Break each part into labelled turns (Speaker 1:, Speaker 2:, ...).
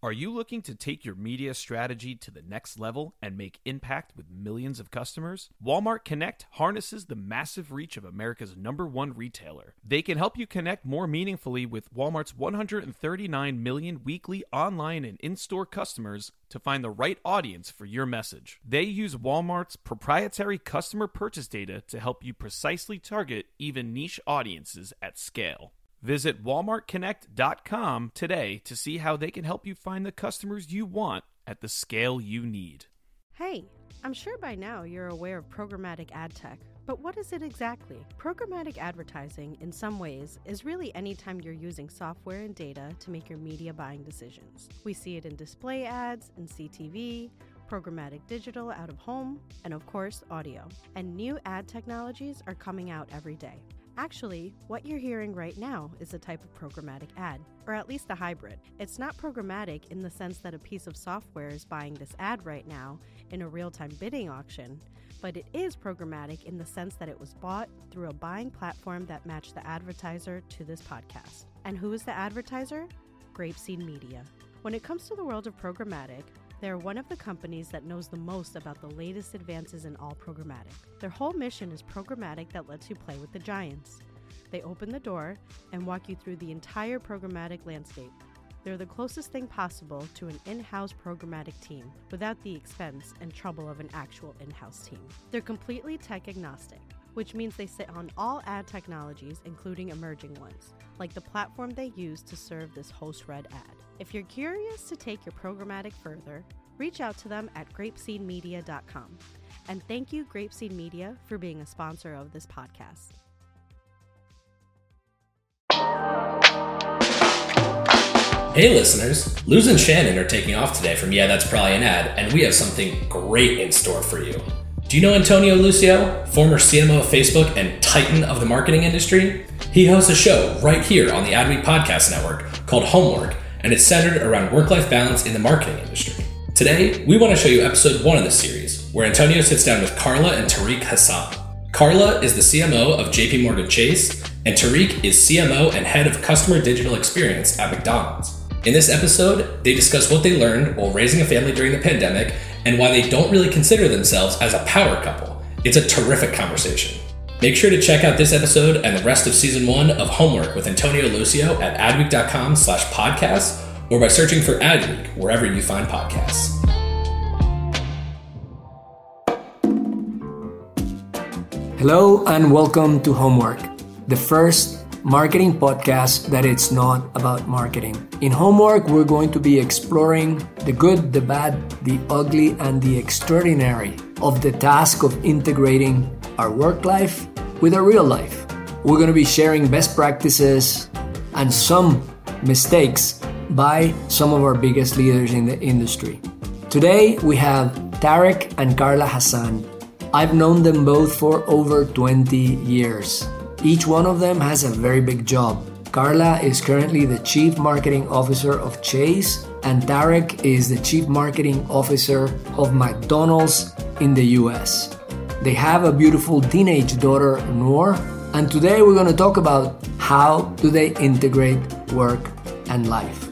Speaker 1: Are you looking to take your media strategy to the next level and make impact with millions of customers? Walmart Connect harnesses the massive reach of America's number one retailer. They can help you connect more meaningfully with Walmart's 139 million weekly online and in store customers to find the right audience for your message. They use Walmart's proprietary customer purchase data to help you precisely target even niche audiences at scale. Visit walmartconnect.com today to see how they can help you find the customers you want at the scale you need.
Speaker 2: Hey, I'm sure by now you're aware of programmatic ad tech, but what is it exactly? Programmatic advertising, in some ways, is really anytime you're using software and data to make your media buying decisions. We see it in display ads, in CTV, programmatic digital out of home, and of course, audio. And new ad technologies are coming out every day. Actually, what you're hearing right now is a type of programmatic ad, or at least a hybrid. It's not programmatic in the sense that a piece of software is buying this ad right now in a real time bidding auction, but it is programmatic in the sense that it was bought through a buying platform that matched the advertiser to this podcast. And who is the advertiser? Grapeseed Media. When it comes to the world of programmatic, they are one of the companies that knows the most about the latest advances in all programmatic. Their whole mission is programmatic that lets you play with the giants. They open the door and walk you through the entire programmatic landscape. They're the closest thing possible to an in house programmatic team without the expense and trouble of an actual in house team. They're completely tech agnostic, which means they sit on all ad technologies, including emerging ones, like the platform they use to serve this host read ad. If you're curious to take your programmatic further, reach out to them at grapeseedmedia.com. And thank you, Grapeseed Media, for being a sponsor of this podcast.
Speaker 3: Hey listeners, Luz and Shannon are taking off today from Yeah, That's Probably an Ad, and we have something great in store for you. Do you know Antonio Lucio, former CMO of Facebook and titan of the marketing industry? He hosts a show right here on the Adweek Podcast Network called Homework, and it's centered around work life balance in the marketing industry. Today, we want to show you episode one of the series, where Antonio sits down with Carla and Tariq Hassan. Carla is the CMO of JP Morgan Chase, and Tariq is CMO and head of customer digital experience at McDonald's. In this episode, they discuss what they learned while raising a family during the pandemic and why they don't really consider themselves as a power couple. It's a terrific conversation. Make sure to check out this episode and the rest of season one of Homework with Antonio Lucio at adweek.com slash podcast or by searching for Adweek wherever you find podcasts.
Speaker 4: Hello and welcome to Homework, the first marketing podcast that it's not about marketing. In Homework, we're going to be exploring the good, the bad, the ugly, and the extraordinary of the task of integrating our work life with our real life. We're going to be sharing best practices and some mistakes by some of our biggest leaders in the industry. Today, we have Tariq and Carla Hassan. I've known them both for over 20 years. Each one of them has a very big job. Carla is currently the Chief Marketing Officer of Chase, and Tariq is the Chief Marketing Officer of McDonald's in the US. They have a beautiful teenage daughter, Noor, and today we're going to talk about how do they integrate work and life.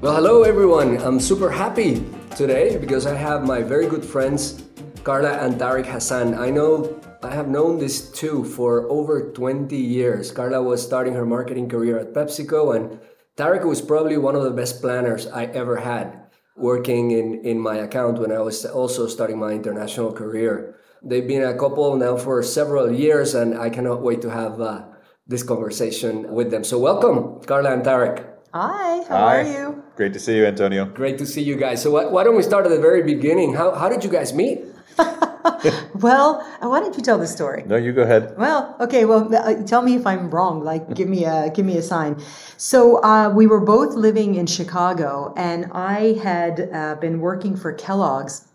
Speaker 4: Well, hello everyone. I'm super happy today because I have my very good friends Carla and Tariq Hassan. I know I have known this too for over 20 years. Carla was starting her marketing career at PepsiCo, and Tariq was probably one of the best planners I ever had working in, in my account when I was also starting my international career. They've been a couple now for several years, and I cannot wait to have uh, this conversation with them. So, welcome, Carla and Tariq.
Speaker 5: Hi, how
Speaker 6: Hi.
Speaker 5: are you?
Speaker 6: Great to see you, Antonio.
Speaker 4: Great to see you guys. So, why, why don't we start at the very beginning? How, how did you guys meet?
Speaker 5: Well, uh, why don't you tell the story?
Speaker 6: No, you go ahead.
Speaker 5: Well, okay. Well, uh, tell me if I'm wrong. Like, give me a give me a sign. So uh, we were both living in Chicago, and I had uh, been working for Kellogg's.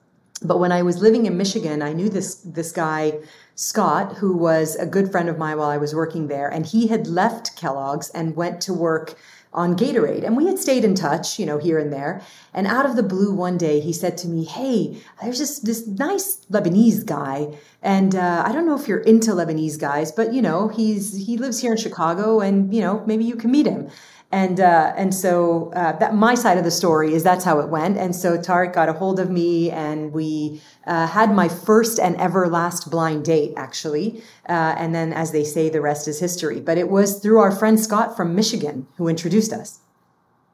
Speaker 5: But when I was living in Michigan, I knew this this guy Scott, who was a good friend of mine while I was working there, and he had left Kellogg's and went to work on Gatorade. And we had stayed in touch, you know, here and there. And out of the blue, one day he said to me, Hey, there's just this nice Lebanese guy. And uh, I don't know if you're into Lebanese guys, but, you know, he's he lives here in Chicago and, you know, maybe you can meet him. And uh, and so uh, that my side of the story is that's how it went. And so Tariq got a hold of me, and we uh, had my first and ever last blind date, actually. Uh, and then, as they say, the rest is history. But it was through our friend Scott from Michigan who introduced us.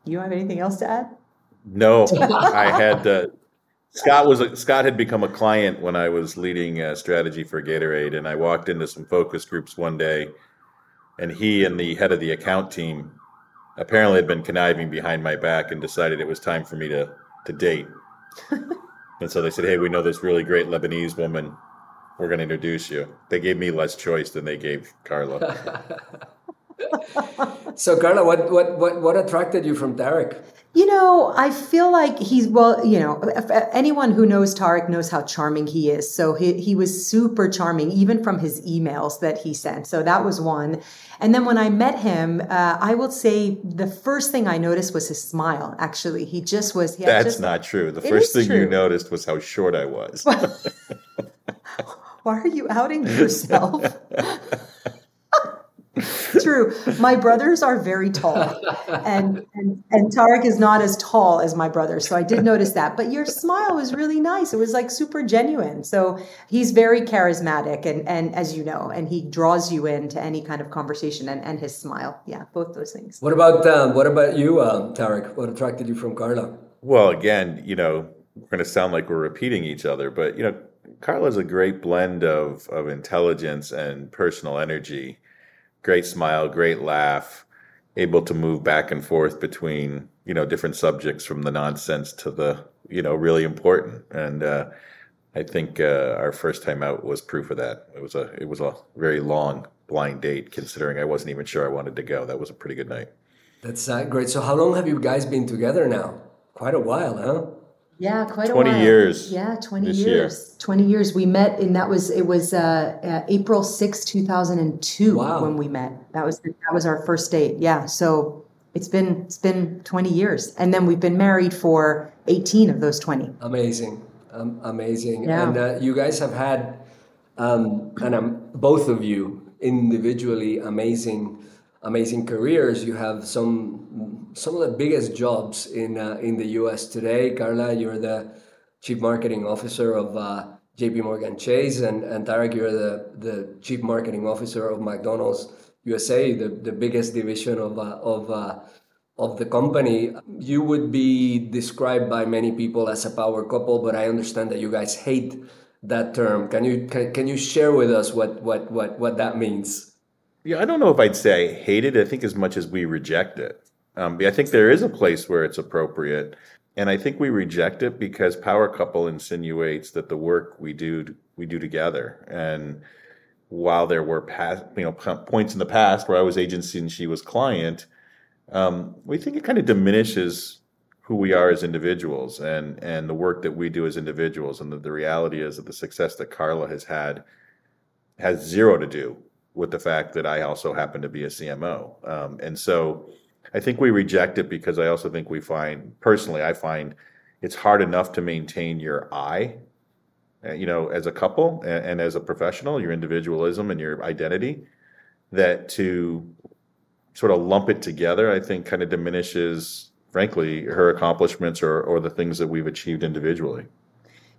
Speaker 5: You have anything else to add?
Speaker 6: No, I had. Uh, Scott was a, Scott had become a client when I was leading uh, strategy for Gatorade, and I walked into some focus groups one day, and he and the head of the account team apparently had been conniving behind my back and decided it was time for me to to date. and so they said, "Hey, we know this really great Lebanese woman. We're going to introduce you." They gave me less choice than they gave Carla.
Speaker 4: so, Carla, what what what what attracted you from Tariq?
Speaker 5: You know, I feel like he's well. You know, anyone who knows Tariq knows how charming he is. So he he was super charming, even from his emails that he sent. So that was one. And then when I met him, uh, I will say the first thing I noticed was his smile. Actually, he just was. He
Speaker 6: That's
Speaker 5: just,
Speaker 6: not true. The first thing true. you noticed was how short I was.
Speaker 5: Why are you outing yourself? True. My brothers are very tall, and, and and Tariq is not as tall as my brother. So I did notice that. But your smile was really nice. It was like super genuine. So he's very charismatic, and and as you know, and he draws you into any kind of conversation. And and his smile, yeah, both those things.
Speaker 4: What about um, what about you, um, Tariq? What attracted you from Carla?
Speaker 6: Well, again, you know, we're going to sound like we're repeating each other, but you know, Carla's a great blend of of intelligence and personal energy great smile, great laugh, able to move back and forth between you know different subjects from the nonsense to the you know really important. And uh, I think uh, our first time out was proof of that. It was a it was a very long blind date, considering I wasn't even sure I wanted to go. That was a pretty good night.
Speaker 4: That's uh, great. So how long have you guys been together now? Quite a while, huh?
Speaker 5: Yeah, quite
Speaker 6: 20
Speaker 5: a while.
Speaker 6: years.
Speaker 5: Yeah, 20 years. Year. 20 years. We met and that was it was uh, uh, April 6, 2002 wow. when we met. That was that was our first date. Yeah. So it's been it's been 20 years and then we've been married for 18 of those 20.
Speaker 4: Amazing. Um, amazing. Yeah. And uh, you guys have had um, and um, both of you individually amazing amazing careers. You have some some of the biggest jobs in uh, in the U.S. today. Carla, you're the chief marketing officer of uh, J.P. Morgan Chase, and and Tariq, you're the the chief marketing officer of McDonald's USA, the the biggest division of uh, of uh, of the company. You would be described by many people as a power couple, but I understand that you guys hate that term. Can you can, can you share with us what what what what that means?
Speaker 6: Yeah, I don't know if I'd say I hate it. I think as much as we reject it. Um, I think there is a place where it's appropriate, and I think we reject it because power couple insinuates that the work we do we do together. And while there were past, you know, points in the past where I was agency and she was client, um, we think it kind of diminishes who we are as individuals and and the work that we do as individuals. And the, the reality is that the success that Carla has had has zero to do with the fact that I also happen to be a CMO. Um, and so I think we reject it because I also think we find, personally, I find it's hard enough to maintain your I, uh, you know, as a couple and, and as a professional, your individualism and your identity, that to sort of lump it together, I think kind of diminishes, frankly, her accomplishments or, or the things that we've achieved individually.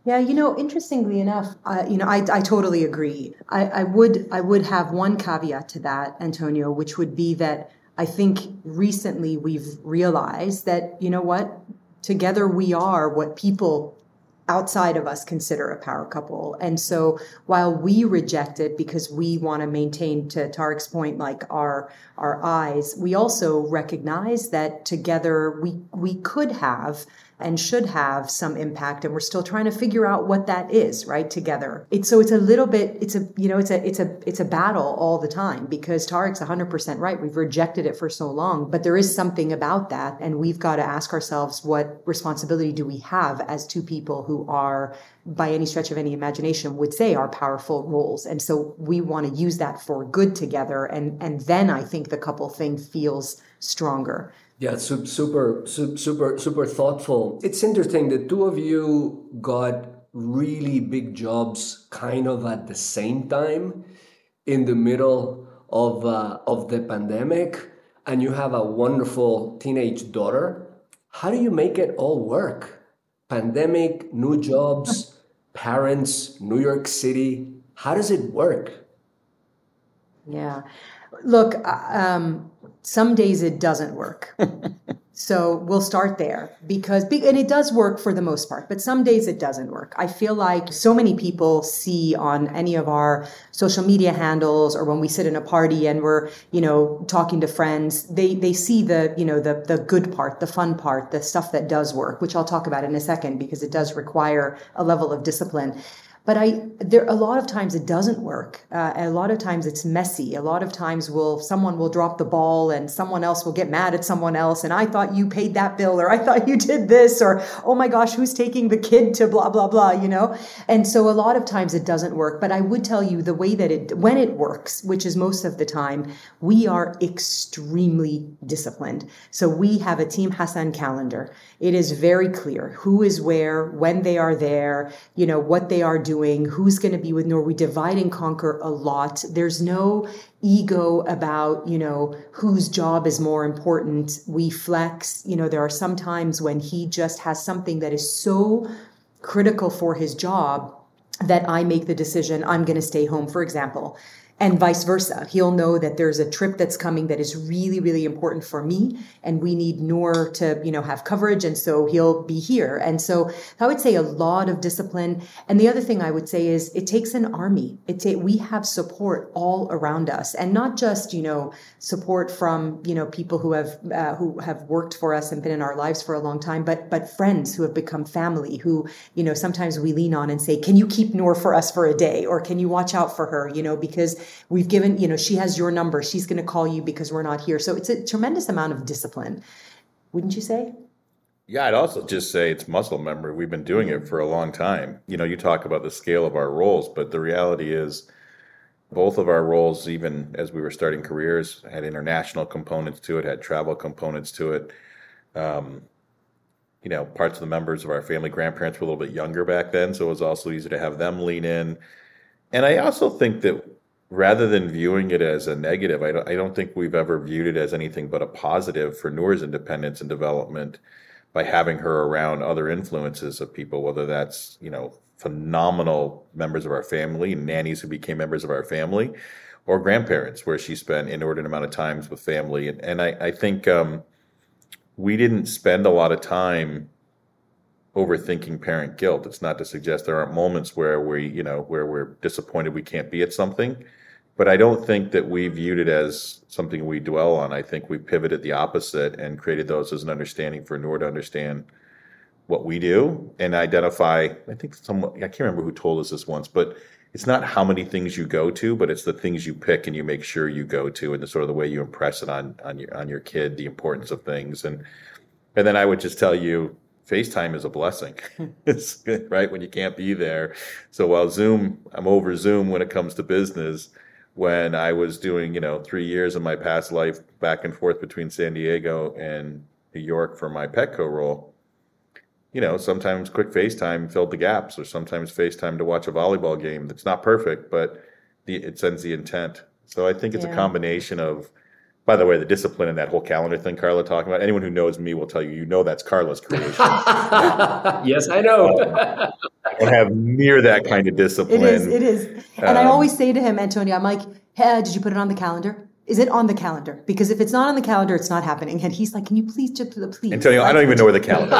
Speaker 5: Yeah, you know, interestingly enough, uh, you know, I, I totally agree. I, I would I would have one caveat to that, Antonio, which would be that I think recently we've realized that you know what, together we are what people outside of us consider a power couple. And so while we reject it because we want to maintain to Tariq's point like our our eyes, we also recognize that together we we could have and should have some impact and we're still trying to figure out what that is right together. It's so it's a little bit it's a you know it's a it's a it's a battle all the time because tariq's 100% right we've rejected it for so long but there is something about that and we've got to ask ourselves what responsibility do we have as two people who are by any stretch of any imagination would say are powerful roles? And so we want to use that for good together and and then i think the couple thing feels stronger
Speaker 4: yeah, super, super, super thoughtful. It's interesting. The two of you got really big jobs kind of at the same time in the middle of, uh, of the pandemic, and you have a wonderful teenage daughter. How do you make it all work? Pandemic, new jobs, parents, New York City. How does it work?
Speaker 5: Yeah. Look, uh, um, some days it doesn't work. so we'll start there because, and it does work for the most part, but some days it doesn't work. I feel like so many people see on any of our social media handles or when we sit in a party and we're, you know, talking to friends, they, they see the, you know, the, the good part, the fun part, the stuff that does work, which I'll talk about in a second because it does require a level of discipline. But I there a lot of times it doesn't work. Uh, a lot of times it's messy. A lot of times will someone will drop the ball and someone else will get mad at someone else. And I thought you paid that bill, or I thought you did this, or oh my gosh, who's taking the kid to blah blah blah, you know. And so a lot of times it doesn't work. But I would tell you the way that it when it works, which is most of the time, we are extremely disciplined. So we have a Team Hassan calendar. It is very clear who is where, when they are there, you know what they are doing doing, who's going to be with Noor. We divide and conquer a lot. There's no ego about, you know, whose job is more important. We flex. You know, there are some times when he just has something that is so critical for his job that I make the decision I'm going to stay home, for example and vice versa. He'll know that there's a trip that's coming that is really, really important for me, and we need Noor to, you know, have coverage, and so he'll be here. And so I would say a lot of discipline. And the other thing I would say is it takes an army. It we have support all around us, and not just you know support from you know people who have uh, who have worked for us and been in our lives for a long time, but but friends who have become family. Who you know sometimes we lean on and say, "Can you keep Noor for us for a day?" or "Can you watch out for her?" You know because We've given, you know, she has your number. She's going to call you because we're not here. So it's a tremendous amount of discipline, wouldn't you say?
Speaker 6: Yeah, I'd also just say it's muscle memory. We've been doing it for a long time. You know, you talk about the scale of our roles, but the reality is both of our roles, even as we were starting careers, had international components to it, had travel components to it. Um, you know, parts of the members of our family, grandparents were a little bit younger back then, so it was also easy to have them lean in. And I also think that rather than viewing it as a negative, I don't, I don't think we've ever viewed it as anything but a positive for Noor's independence and development by having her around other influences of people, whether that's, you know, phenomenal members of our family, nannies who became members of our family, or grandparents, where she spent inordinate amount of times with family. And, and I, I think um, we didn't spend a lot of time overthinking parent guilt. It's not to suggest there aren't moments where we, you know, where we're disappointed we can't be at something but I don't think that we viewed it as something we dwell on. I think we pivoted the opposite and created those as an understanding for Noor to understand what we do and identify. I think someone, I can't remember who told us this once, but it's not how many things you go to, but it's the things you pick and you make sure you go to, and the sort of the way you impress it on on your on your kid, the importance of things, and and then I would just tell you, FaceTime is a blessing. it's right when you can't be there. So while Zoom, I'm over Zoom when it comes to business when I was doing, you know, three years of my past life back and forth between San Diego and New York for my Petco role. You know, sometimes quick FaceTime filled the gaps, or sometimes FaceTime to watch a volleyball game that's not perfect, but the, it sends the intent. So I think it's yeah. a combination of, by the way, the discipline and that whole calendar thing Carla talking about. Anyone who knows me will tell you, you know, that's Carla's creation.
Speaker 4: yes, I know.
Speaker 6: Um, don't have near that kind of discipline.
Speaker 5: It is. It is. And um, I always say to him, Antonio, I'm like, hey, did you put it on the calendar? Is it on the calendar? Because if it's not on the calendar, it's not happening. And he's like, can you please just the please?
Speaker 6: Antonio, I don't even know where the calendar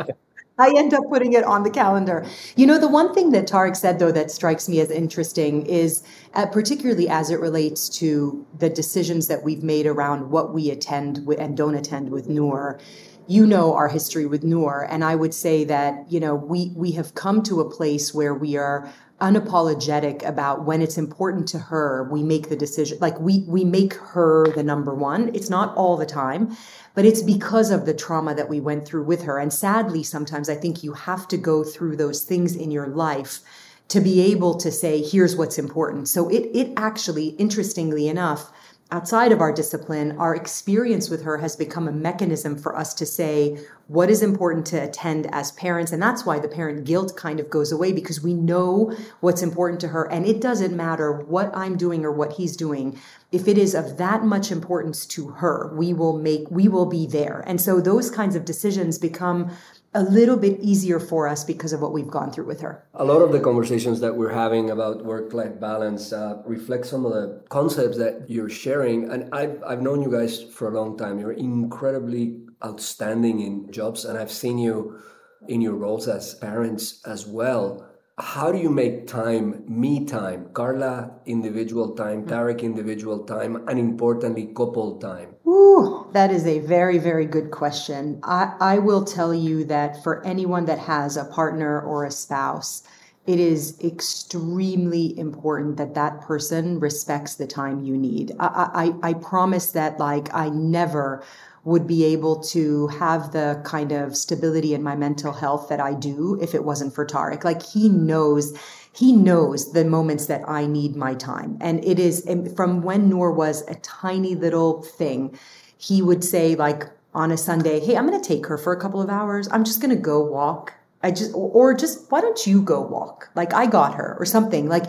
Speaker 6: is.
Speaker 5: I end up putting it on the calendar. You know, the one thing that Tariq said, though, that strikes me as interesting is, uh, particularly as it relates to the decisions that we've made around what we attend and don't attend with Noor, you know our history with Noor, and I would say that you know we we have come to a place where we are unapologetic about when it's important to her we make the decision like we we make her the number one. It's not all the time but it's because of the trauma that we went through with her. And sadly sometimes i think you have to go through those things in your life to be able to say here's what's important. So it it actually interestingly enough outside of our discipline, our experience with her has become a mechanism for us to say what is important to attend as parents. And that's why the parent guilt kind of goes away because we know what's important to her. And it doesn't matter what I'm doing or what he's doing. If it is of that much importance to her, we will make, we will be there. And so those kinds of decisions become a little bit easier for us because of what we've gone through with her.
Speaker 4: A lot of the conversations that we're having about work life balance uh, reflect some of the concepts that you're sharing. And I've, I've known you guys for a long time. You're incredibly outstanding in jobs, and I've seen you in your roles as parents as well how do you make time, me time, Carla individual time, mm. Tariq individual time, and importantly, couple time?
Speaker 5: Ooh, that is a very, very good question. I, I will tell you that for anyone that has a partner or a spouse, it is extremely important that that person respects the time you need. I, I, I promise that, like, I never would be able to have the kind of stability in my mental health that I do if it wasn't for Tariq. Like he knows, he knows the moments that I need my time. And it is from when Noor was a tiny little thing, he would say like on a Sunday, Hey, I'm going to take her for a couple of hours. I'm just going to go walk. I just, or just, why don't you go walk? Like I got her or something like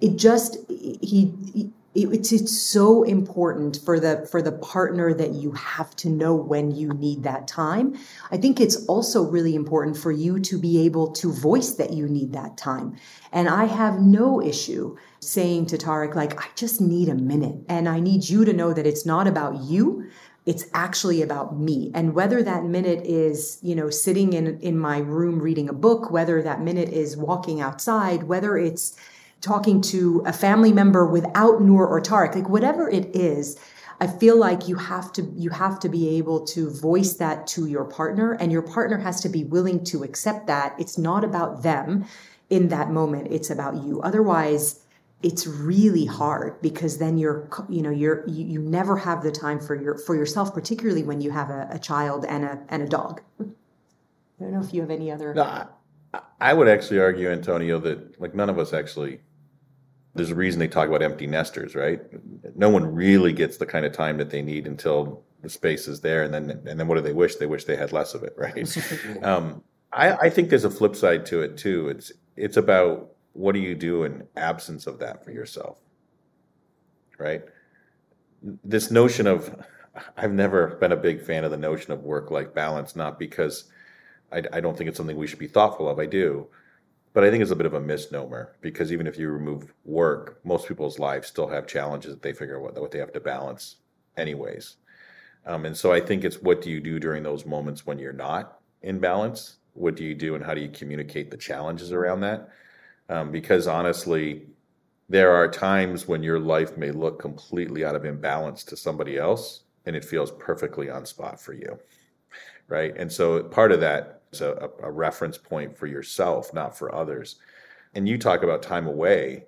Speaker 5: it just, he, he it's it's so important for the for the partner that you have to know when you need that time. I think it's also really important for you to be able to voice that you need that time. And i have no issue saying to tariq like i just need a minute and i need you to know that it's not about you it's actually about me. And whether that minute is you know sitting in in my room reading a book whether that minute is walking outside whether it's talking to a family member without Noor or Tariq, like whatever it is, I feel like you have to you have to be able to voice that to your partner and your partner has to be willing to accept that. It's not about them in that moment it's about you. Otherwise it's really hard because then you're you know you're you, you never have the time for your for yourself particularly when you have a, a child and a and a dog. I don't know if you have any other
Speaker 6: no, I, I would actually argue antonio that like none of us actually there's a reason they talk about empty nesters, right? No one really gets the kind of time that they need until the space is there, and then and then what do they wish? They wish they had less of it, right? um, I, I think there's a flip side to it too. It's it's about what do you do in absence of that for yourself, right? This notion of I've never been a big fan of the notion of work life balance, not because I, I don't think it's something we should be thoughtful of. I do but I think it's a bit of a misnomer because even if you remove work, most people's lives still have challenges that they figure out what, what they have to balance, anyways. Um, and so I think it's what do you do during those moments when you're not in balance? What do you do, and how do you communicate the challenges around that? Um, because honestly, there are times when your life may look completely out of imbalance to somebody else, and it feels perfectly on spot for you, right? And so part of that a, a reference point for yourself, not for others. And you talk about time away.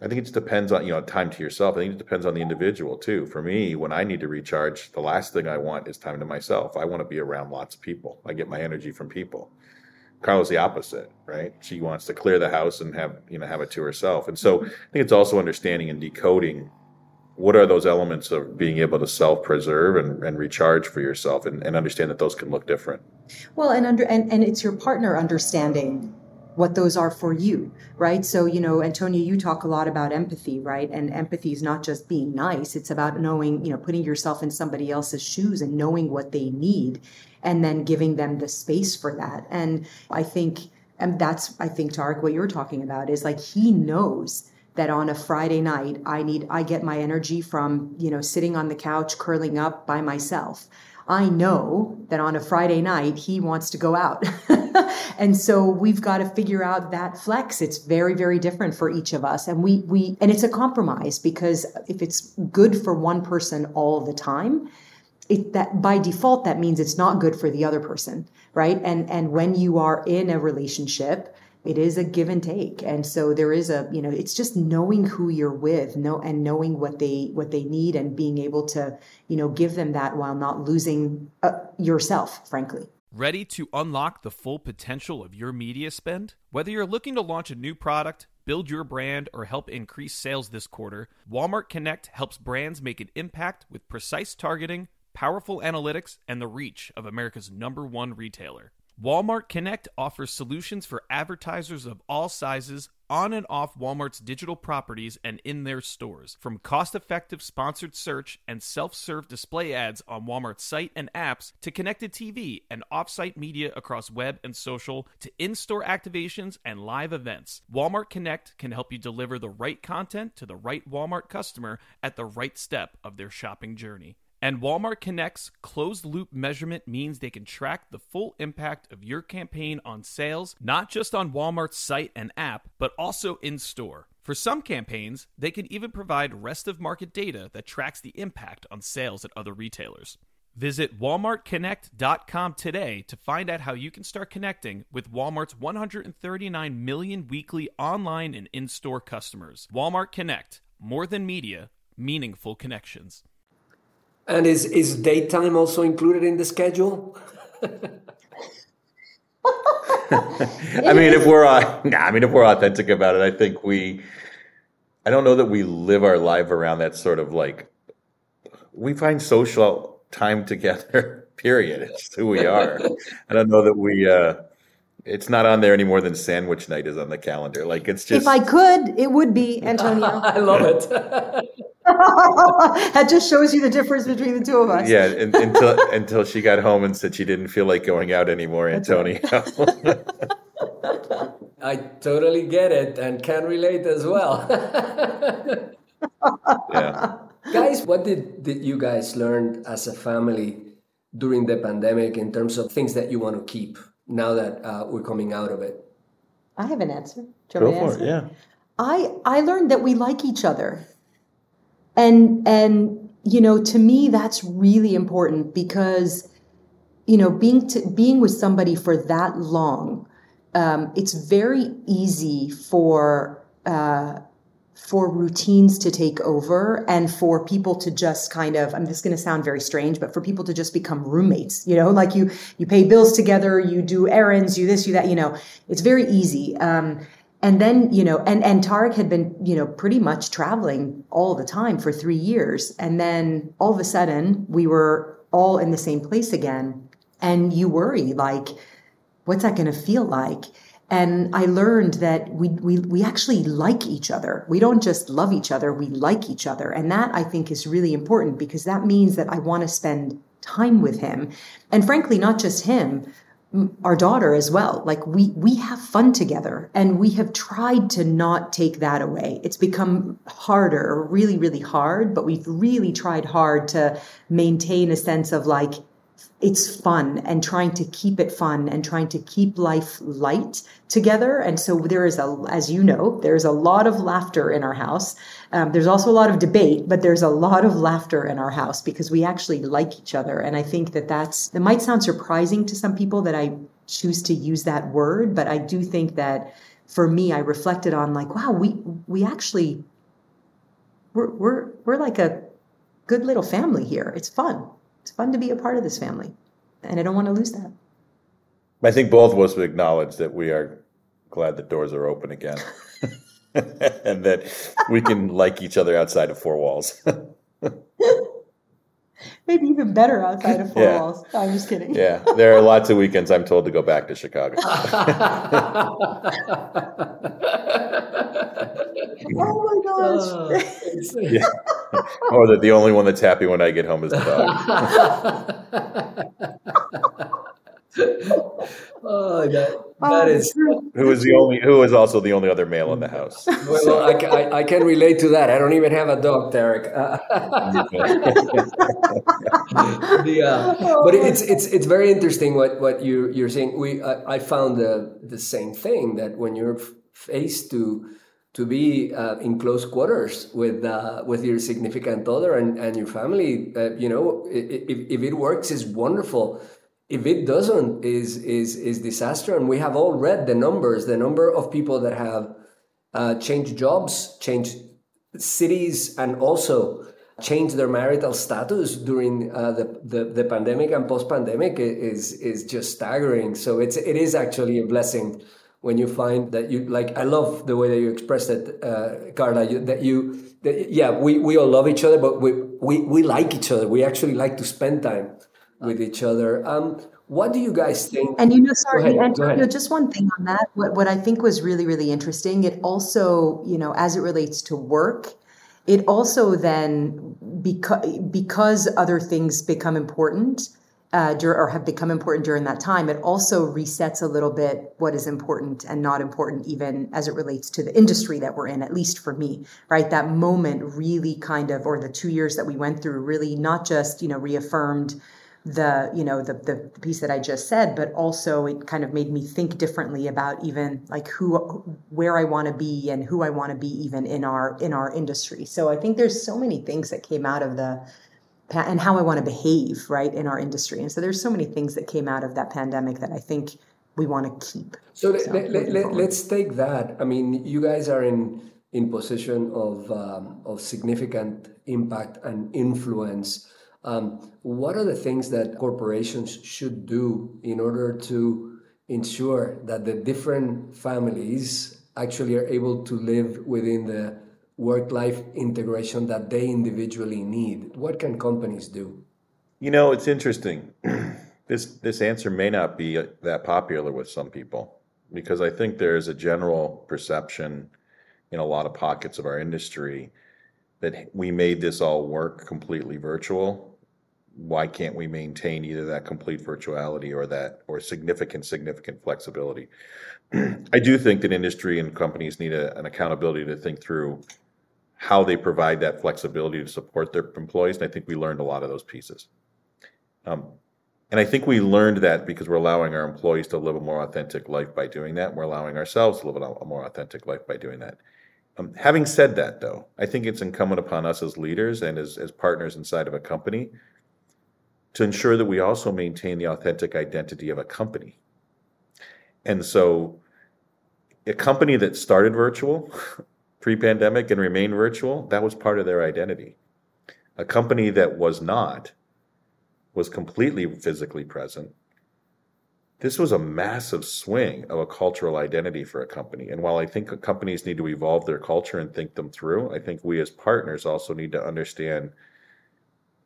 Speaker 6: I think it depends on, you know, time to yourself. I think it depends on the individual too. For me, when I need to recharge, the last thing I want is time to myself. I want to be around lots of people. I get my energy from people. Carla's the opposite, right? She wants to clear the house and have, you know, have it to herself. And so I think it's also understanding and decoding what are those elements of being able to self-preserve and, and recharge for yourself and, and understand that those can look different?
Speaker 5: Well and under and, and it's your partner understanding what those are for you right? So you know antonio you talk a lot about empathy right? And empathy is not just being nice it's about knowing you know putting yourself in somebody else's shoes and knowing what they need and then giving them the space for that. And i think and that's i think tariq what you're talking about is like he knows that on a Friday night I need I get my energy from, you know, sitting on the couch curling up by myself. I know that on a Friday night he wants to go out. and so we've got to figure out that flex. It's very very different for each of us and we we and it's a compromise because if it's good for one person all the time, it that by default that means it's not good for the other person right and and when you are in a relationship it is a give and take and so there is a you know it's just knowing who you're with know and knowing what they what they need and being able to you know give them that while not losing uh, yourself frankly
Speaker 1: Ready to unlock the full potential of your media spend? Whether you're looking to launch a new product, build your brand, or help increase sales this quarter, Walmart Connect helps brands make an impact with precise targeting, powerful analytics, and the reach of America's number one retailer. Walmart Connect offers solutions for advertisers of all sizes on and off Walmart's digital properties and in their stores. From cost effective sponsored search and self serve display ads on Walmart's site and apps to connected TV and off site media across web and social to in store activations and live events. Walmart Connect can help you deliver the right content to the right Walmart customer at the right step of their shopping journey. And Walmart Connect's closed loop measurement means they can track the full impact of your campaign on sales, not just on Walmart's site and app, but also in store. For some campaigns, they can even provide rest of market data that tracks the impact on sales at other retailers. Visit walmartconnect.com today to find out how you can start connecting with Walmart's 139 million weekly online and in store customers. Walmart Connect, more than media, meaningful connections.
Speaker 4: And is is daytime also included in the schedule?
Speaker 6: I mean, if we're uh, nah, I mean, if we're authentic about it, I think we. I don't know that we live our life around that sort of like. We find social time together. Period. It's who we are. I don't know that we. uh It's not on there any more than sandwich night is on the calendar. Like it's just.
Speaker 5: if i could it would be antonio
Speaker 4: I love it.
Speaker 5: that just shows you the difference between the two of us
Speaker 6: Yeah, in, until until she got home and said she didn't feel like going out anymore, Antonio.
Speaker 4: I totally get it and can relate as well.
Speaker 6: yeah.
Speaker 4: guys, what did, did you guys learn as a family during the pandemic in terms of things that you want to keep now that uh, we're coming out of it?
Speaker 5: i have an answer Do you
Speaker 6: Go
Speaker 5: want me to
Speaker 6: for
Speaker 5: answer?
Speaker 6: it. Yeah.
Speaker 5: I I learned that we like each other. And and you know, to me that's really important because you know, being to, being with somebody for that long, um, it's very easy for uh, for routines to take over and for people to just kind of i'm just going to sound very strange but for people to just become roommates you know? Like you you pay bills together you do errands you this you that you know? It's very easy. Um, and then you know and and Tariq had been you know pretty much traveling all the time for 3 years. And then all of a sudden we were all in the same place again. And you worry like what's that going to feel like? And i learned that we, we we actually like each other. We don't just love each other we like each other. And that i think is really important because that means that i want to spend time with him. And frankly not just him our daughter as well. Like we we have fun together and we have tried to not take that away. It's become harder really really hard but we've really tried hard to maintain a sense of like it's fun and trying to keep it fun and trying to keep life light together. And so there is a, as you know, there's a lot of laughter in our house. Um, there's also a lot of debate, but there's a lot of laughter in our house because we actually like each other. And I think that that's, that might sound surprising to some people that I choose to use that word, but I do think that for me, I reflected on like, wow, we, we actually, we're, we're, we're like a good little family here. It's fun. It's fun to be a part of this family. And I don't want to lose that.
Speaker 6: I think both of us would acknowledge that we are glad the doors are open again. and that we can like each other outside of four walls.
Speaker 5: Maybe even better outside of four
Speaker 6: Yeah.
Speaker 5: walls. No, I'm just kidding.
Speaker 6: yeah. There are lots of weekends I'm told to go back to Chicago.
Speaker 5: Oh my gosh.
Speaker 4: Oh,
Speaker 6: Yeah. or that the only one that's happy when I get home is the dog.
Speaker 4: oh, that,
Speaker 5: Oh,
Speaker 4: that is
Speaker 6: who is the only who is also the only other male in the house.
Speaker 4: Well, I, I, I can relate to that. I don't even have a dog, Derek. Uh, the, uh, but it's it's it's very interesting what what you you're saying. We I, I found the the same thing that when you're f- faced to to be uh, in close quarters with uh, with your significant other and, and your family. Uh, you know, if, if it works, is wonderful. If it doesn't, is is is disaster. And we have all read the numbers. The number of people that have uh, changed jobs, changed cities, and also changed their marital status during uh, the, the the pandemic and post pandemic is is just staggering. So it's it is actually a blessing when you find that you like i love the way that you expressed it uh, carla you, that you that, yeah we, we all love each other but we, we we like each other. We actually like to spend time with each other. Um, what do you guys think?
Speaker 5: And you know sorry and you know, just one thing on that. What, what i think was really really interesting it also you know as it relates to work it also then because because other things become important uh, or have become important during that time, it also resets a little bit what is important and not important, even as it relates to the industry that we're in, at least for me, right? That moment really kind of, or the two years that we went through really not just, you know, reaffirmed the, you know, the, the piece that I just said, but also it kind of made me think differently about even like who, where I want to be and who I want to be even in our, in our industry. So I think there's so many things that came out of the, and how I want to behave, right, in our industry. And so there's so many things that came out of that pandemic that I think we want to keep.
Speaker 4: So, so let, let, let, let's take that. I mean, you guys are in in position of um, of significant impact and influence. Um, what are the things that corporations should do in order to ensure that the different families actually are able to live within the work life integration that they individually need? What can companies do?
Speaker 6: You know, it's interesting. this this answer may not be uh, that popular with some people because I think there's a general perception in a lot of pockets of our industry that we made this all work completely virtual. Why can't we maintain either that complete virtuality or that or significant significant flexibility? I do think that industry and companies need a, an accountability to think through how they provide that flexibility to support their employees. And I think we learned a lot of those pieces. Um, and I think we learned that because we're allowing our employees to live a more authentic life by doing that. We're allowing ourselves to live a more authentic life by doing that. Um, having said that, though, I think it's incumbent upon us as leaders and as, as partners inside of a company to ensure that we also maintain the authentic identity of a company. And so, a company that started virtual pre pandemic and remain virtual, that was part of their identity. A company that was not, was completely physically present. This was a massive swing of a cultural identity for a company. And while I think companies need to evolve their culture and think them through, I think we as partners also need to understand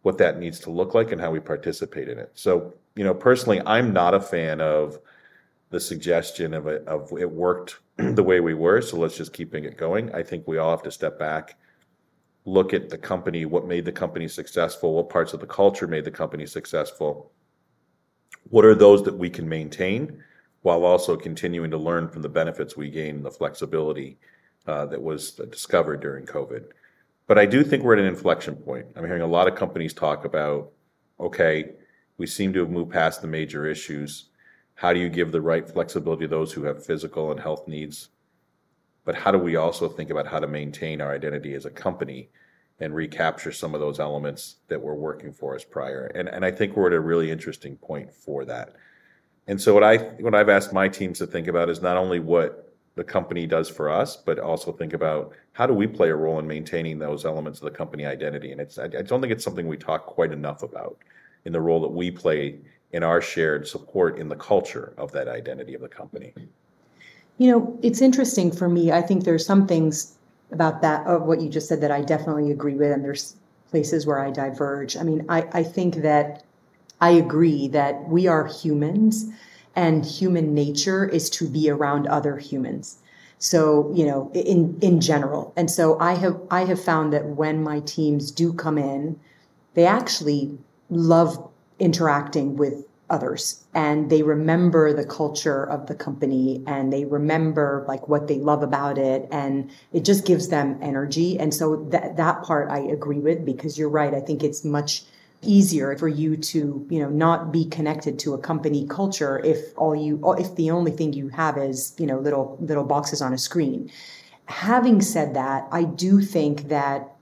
Speaker 6: what that needs to look like and how we participate in it. So, you know, personally, I'm not a fan of the suggestion of of it worked the way we were, so let's just keeping it going. I think we all have to step back, look at the company, what made the company successful, what parts of the culture made the company successful, what are those that we can maintain, while also continuing to learn from the benefits we gain, the flexibility uh, that was discovered during COVID. But I do think we're at an inflection point. I'm hearing a lot of companies talk about, okay, we seem to have moved past the major issues how do you give the right flexibility to those who have physical and health needs? But how do we also think about how to maintain our identity as a company and recapture some of those elements that were working for us prior? And, and I think we're at a really interesting point for that. And so what I what I've asked my teams to think about is not only what the company does for us, but also think about how do we play a role in maintaining those elements of the company identity. And it's I don't think it's something we talk quite enough about in the role that we play in our shared support in the culture of that identity of the company.
Speaker 5: You know, it's interesting for me. I think there's some things about that of what you just said that I definitely agree with, and there's places where I diverge. I mean, I, I think that I agree that we are humans and human nature is to be around other humans. So, you know, in in general. And so I have I have found that when my teams do come in, they actually love interacting with others. And they remember the culture of the company and they remember like what they love about it and it just gives them energy. And so that that part I agree with because you're right I think it's much easier for you to you know not be connected to a company culture if all you if the only thing you have is you know little little boxes on a screen. Having said that, I do think that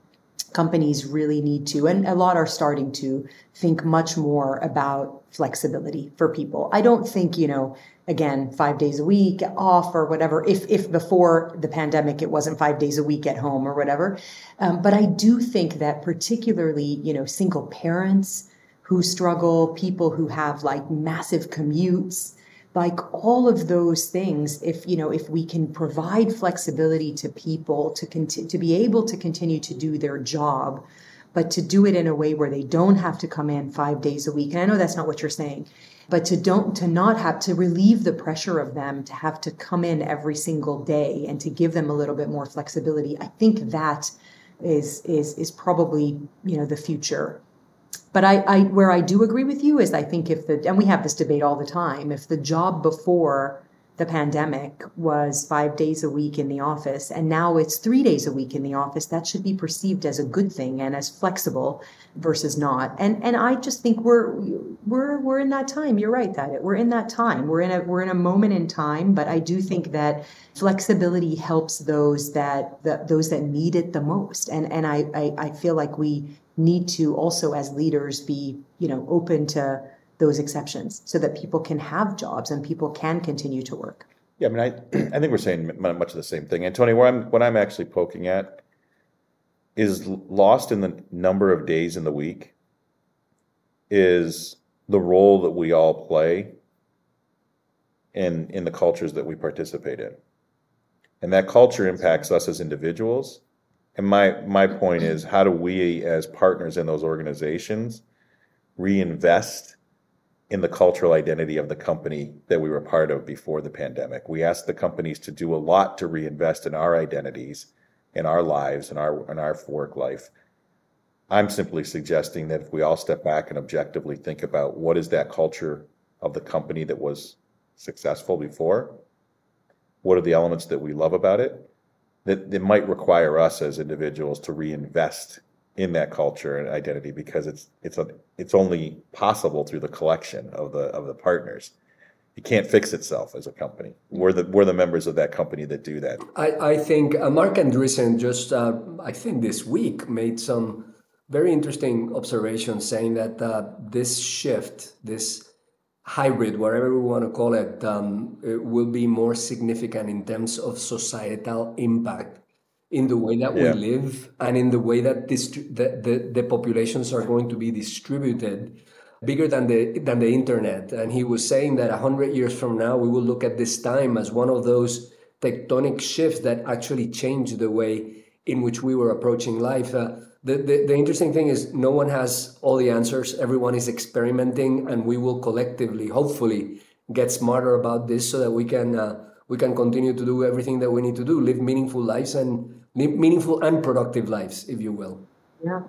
Speaker 5: companies really need to, and a lot are starting to think much more about flexibility for people. I don't think, you know, again, five days a week off or whatever, if, if before the pandemic it wasn't five days a week at home or whatever. Um, but I do think that particularly, you know, single parents who struggle, people who have like massive commutes, like all of those things if you know if we can provide flexibility to people to continue to be able to continue to do their job but to do it in a way where they don't have to come in 5 days a week and I know that's not what you're saying but to don't to not have to relieve the pressure of them to have to come in every single day and to give them a little bit more flexibility i think that is is is probably you know the future but I, I where I do agree with you is I think if the and we have this debate all the time, if the job before the pandemic was five days a week in the office and now it's three days a week in the office, that should be perceived as a good thing and as flexible versus not. And and I just think we're we're we're in that time. You're right that we're in that time. We're in a we're in a moment in time, but I do think that flexibility helps those that the, those that need it the most. And and I, I I feel like we need to also as leaders be you know open to those exceptions so that people can have jobs and people can continue to work.
Speaker 6: Yeah i mean i i think we're saying much of the same thing. And tony what i'm what i'm actually poking at is lost in the number of days in the week is the role that we all play in in the cultures that we participate in. And that culture impacts us as individuals. And my my point is, how do we, as partners in those organizations, reinvest in the cultural identity of the company that we were part of before the pandemic? We asked the companies to do a lot to reinvest in our identities, in our lives, in our in our work life. I'm simply suggesting that if we all step back and objectively think about what is that culture of the company that was successful before, what are the elements that we love about it, that it might require us as individuals to reinvest in that culture and identity because it's it's a, it's only possible through the collection of the of the partners. It can't fix itself as a company. We're the we're the members of that company that do that.
Speaker 4: I, I think uh, Marc Andreessen just uh, I think this week made some very interesting observations saying that uh, this shift, this hybrid, whatever we want to call it, um, it will be more significant in terms of societal impact in the way that yeah. we live and in the way that distri- the, the, the populations are going to be distributed bigger than the than the internet. And he was saying that 100 years from now we will look at this time as one of those tectonic shifts that actually change the way in which we were approaching life. Uh, the, the, the interesting thing is no one has all the answers. Everyone is experimenting and we will collectively hopefully get smarter about this so that we can uh, we can continue to do everything that we need to do live meaningful lives and meaningful and productive lives if you will.
Speaker 5: Yeah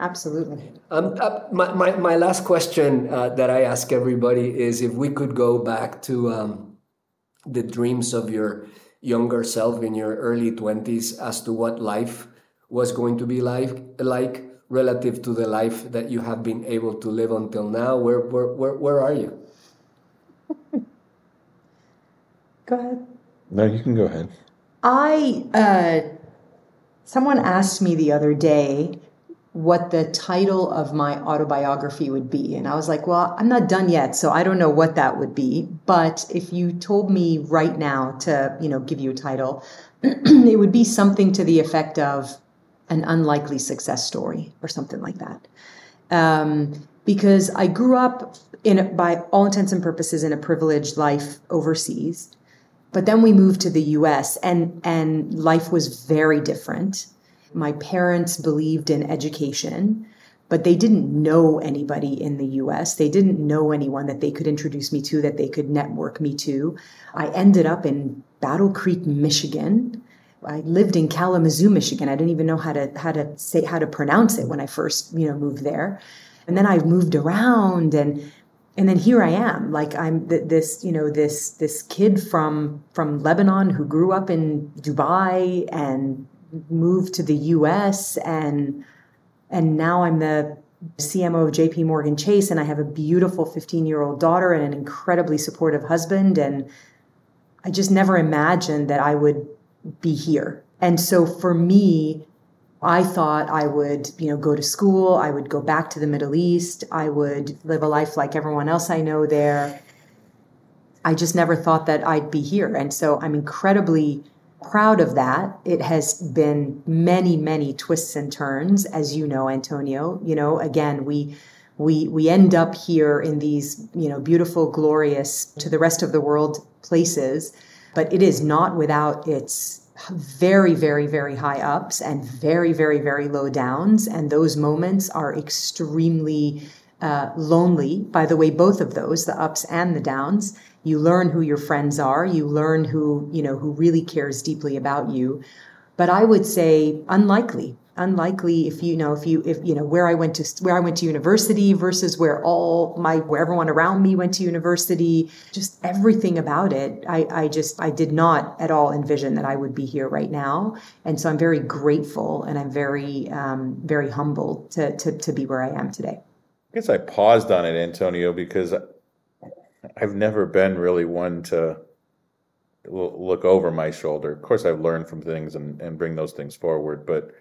Speaker 5: absolutely.
Speaker 4: Um, uh, my, my, my last question uh, that i ask everybody is if we could go back to um, the dreams of your younger self in your early 20s as to what life was going to be like like relative to the life that you have been able to live until now. Where where where, where are you?
Speaker 5: Go ahead.
Speaker 6: No you can go ahead.
Speaker 5: I uh someone asked me the other day what the title of my autobiography would be and i was like well i'm not done yet so i don't know what that would be but if you told me right now to you know give you a title it would be something to the effect of an unlikely success story or something like that. Um, because I grew up in, by all intents and purposes, in a privileged life overseas. But then we moved to the US and, and life was very different. My parents believed in education, but they didn't know anybody in the US. They didn't know anyone that they could introduce me to, that they could network me to. I ended up in Battle Creek, Michigan, I lived in Kalamazoo, Michigan. I didn't even know how to how to say how to pronounce it when I first you know moved there, and then I moved around and and then here I am. Like I'm th- this you know this this kid from from Lebanon who grew up in Dubai and moved to the U.S. and and now I'm the CMO of JP Morgan Chase and I have a beautiful 15 year old daughter and an incredibly supportive husband and I just never imagined that I would be here And so for me, I thought I would, you know, go to school, I would go back to the Middle East, I would live a life like everyone else I know there. I just never thought that I'd be here. And so I'm incredibly proud of that. It has been many, many twists and turns, as you know, Antonio. You know, again, we we we end up here in these, you know, beautiful, glorious to the rest of the world places, but it is not without its very, very, very high ups and very, very, very low downs. And those moments are extremely uh, lonely. By the way, both of those, the ups and the downs. You learn who your friends are. You learn who you know who really cares deeply about you. But I would say unlikely unlikely if you know if you if you know where I went to where I went to university versus where all my where everyone around me went to university just everything about it I I just I did not at all envision that I would be here right now and so I'm very grateful and I'm very um, very humbled to, to to be where I am today.
Speaker 6: I guess I paused on it, Antonio, because I've never been really one to look over my shoulder. Of course, I've learned from things and, and bring those things forward, but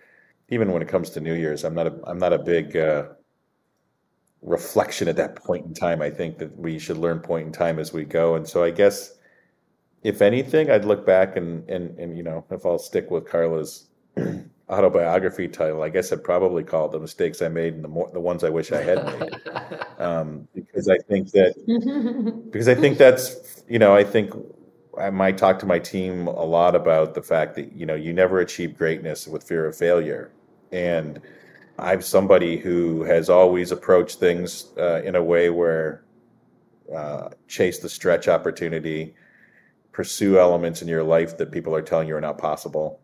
Speaker 6: even when it comes to New Year's, I'm not a I'm not a big uh, reflection at that point in time. I think that we should learn point in time as we go, and so I guess if anything, I'd look back and and and you know if I'll stick with Carla's autobiography title, I guess I'd probably call it the mistakes I made and the more the ones I wish I had made, um, because I think that because I think that's you know I think I might talk to my team a lot about the fact that you know you never achieve greatness with fear of failure and I'm somebody who has always approached things uh, in a way where uh, chase the stretch opportunity, pursue elements in your life that people are telling you are not possible.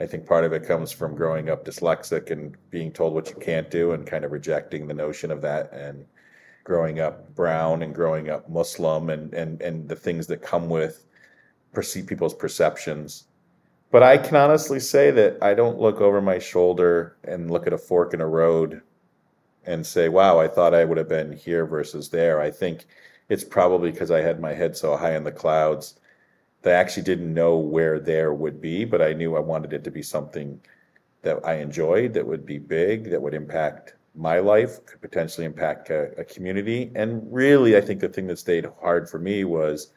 Speaker 6: I think part of it comes from growing up dyslexic and being told what you can't do and kind of rejecting the notion of that and growing up brown and growing up Muslim and, and, and the things that come with perceive people's perceptions but I can honestly say that I don't look over my shoulder and look at a fork in a road and say, wow, I thought I would have been here versus there. I think it's probably because I had my head so high in the clouds that I actually didn't know where there would be, but I knew I wanted it to be something that I enjoyed, that would be big, that would impact my life, could potentially impact a, a community. And really, I think the thing that stayed hard for me was,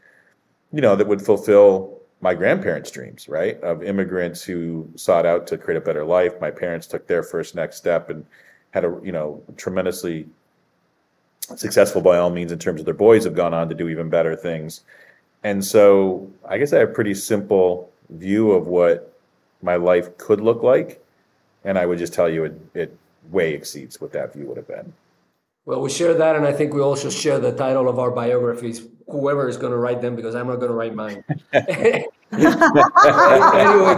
Speaker 6: you know, that would fulfill my grandparents' dreams, right? Of immigrants who sought out to create a better life. My parents took their first next step and had a, you know, tremendously successful by all means in terms of their boys have gone on to do even better things. And so I guess I have a pretty simple view of what my life could look like. And I would just tell you it, it way exceeds what that view would have been.
Speaker 4: Well, we share that, and I think we also share the title of our biographies. Whoever is going to write them, because I'm not going to write mine. anyway,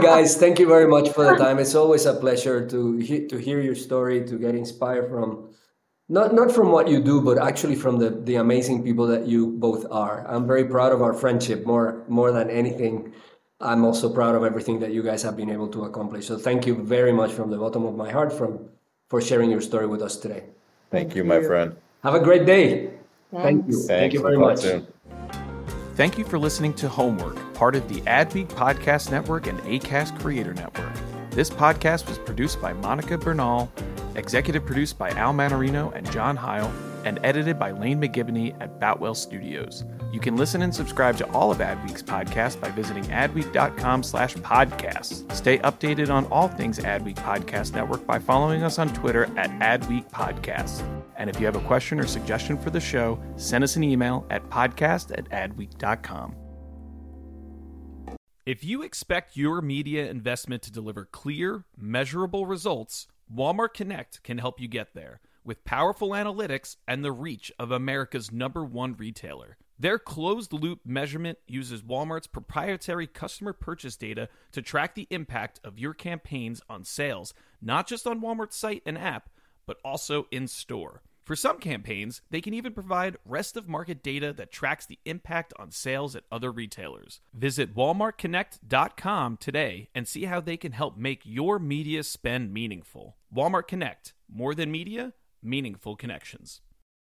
Speaker 4: guys, thank you very much for the time. It's always a pleasure to to hear your story, to get inspired from not not from what you do, but actually from the the amazing people that you both are. I'm very proud of our friendship more more than anything. I'm also proud of everything that you guys have been able to accomplish. So thank you very much from the bottom of my heart from for sharing your story with us today.
Speaker 6: Thank, Thank you, my friend.
Speaker 4: Have a great day.
Speaker 5: Thanks. Thank you.
Speaker 6: Thanks. Thank you very much. Soon.
Speaker 1: Thank you for listening to Homework, part of the Adweek Podcast Network and ACAST Creator Network. This podcast was produced by Monica Bernal, executive produced by Al Mannarino and John Heil, and edited by Lane McGivney at Boutwell Studios. You can listen and subscribe to all of Adweek's podcasts by visiting adweek.com slash podcasts. Stay updated on all things Adweek Podcast Network by following us on Twitter at Adweek Podcasts. And if you have a question or suggestion for the show, send us an email at podcast at adweek.com. If you expect your media investment to deliver clear, measurable results, Walmart Connect can help you get there with powerful analytics and the reach of America's number one retailer. Their closed loop measurement uses Walmart's proprietary customer purchase data to track the impact of your campaigns on sales, not just on Walmart's site and app, but also in store. For some campaigns, they can even provide rest of market data that tracks the impact on sales at other retailers. Visit walmartconnect.com today and see how they can help make your media spend meaningful. Walmart Connect, more than media, meaningful connections.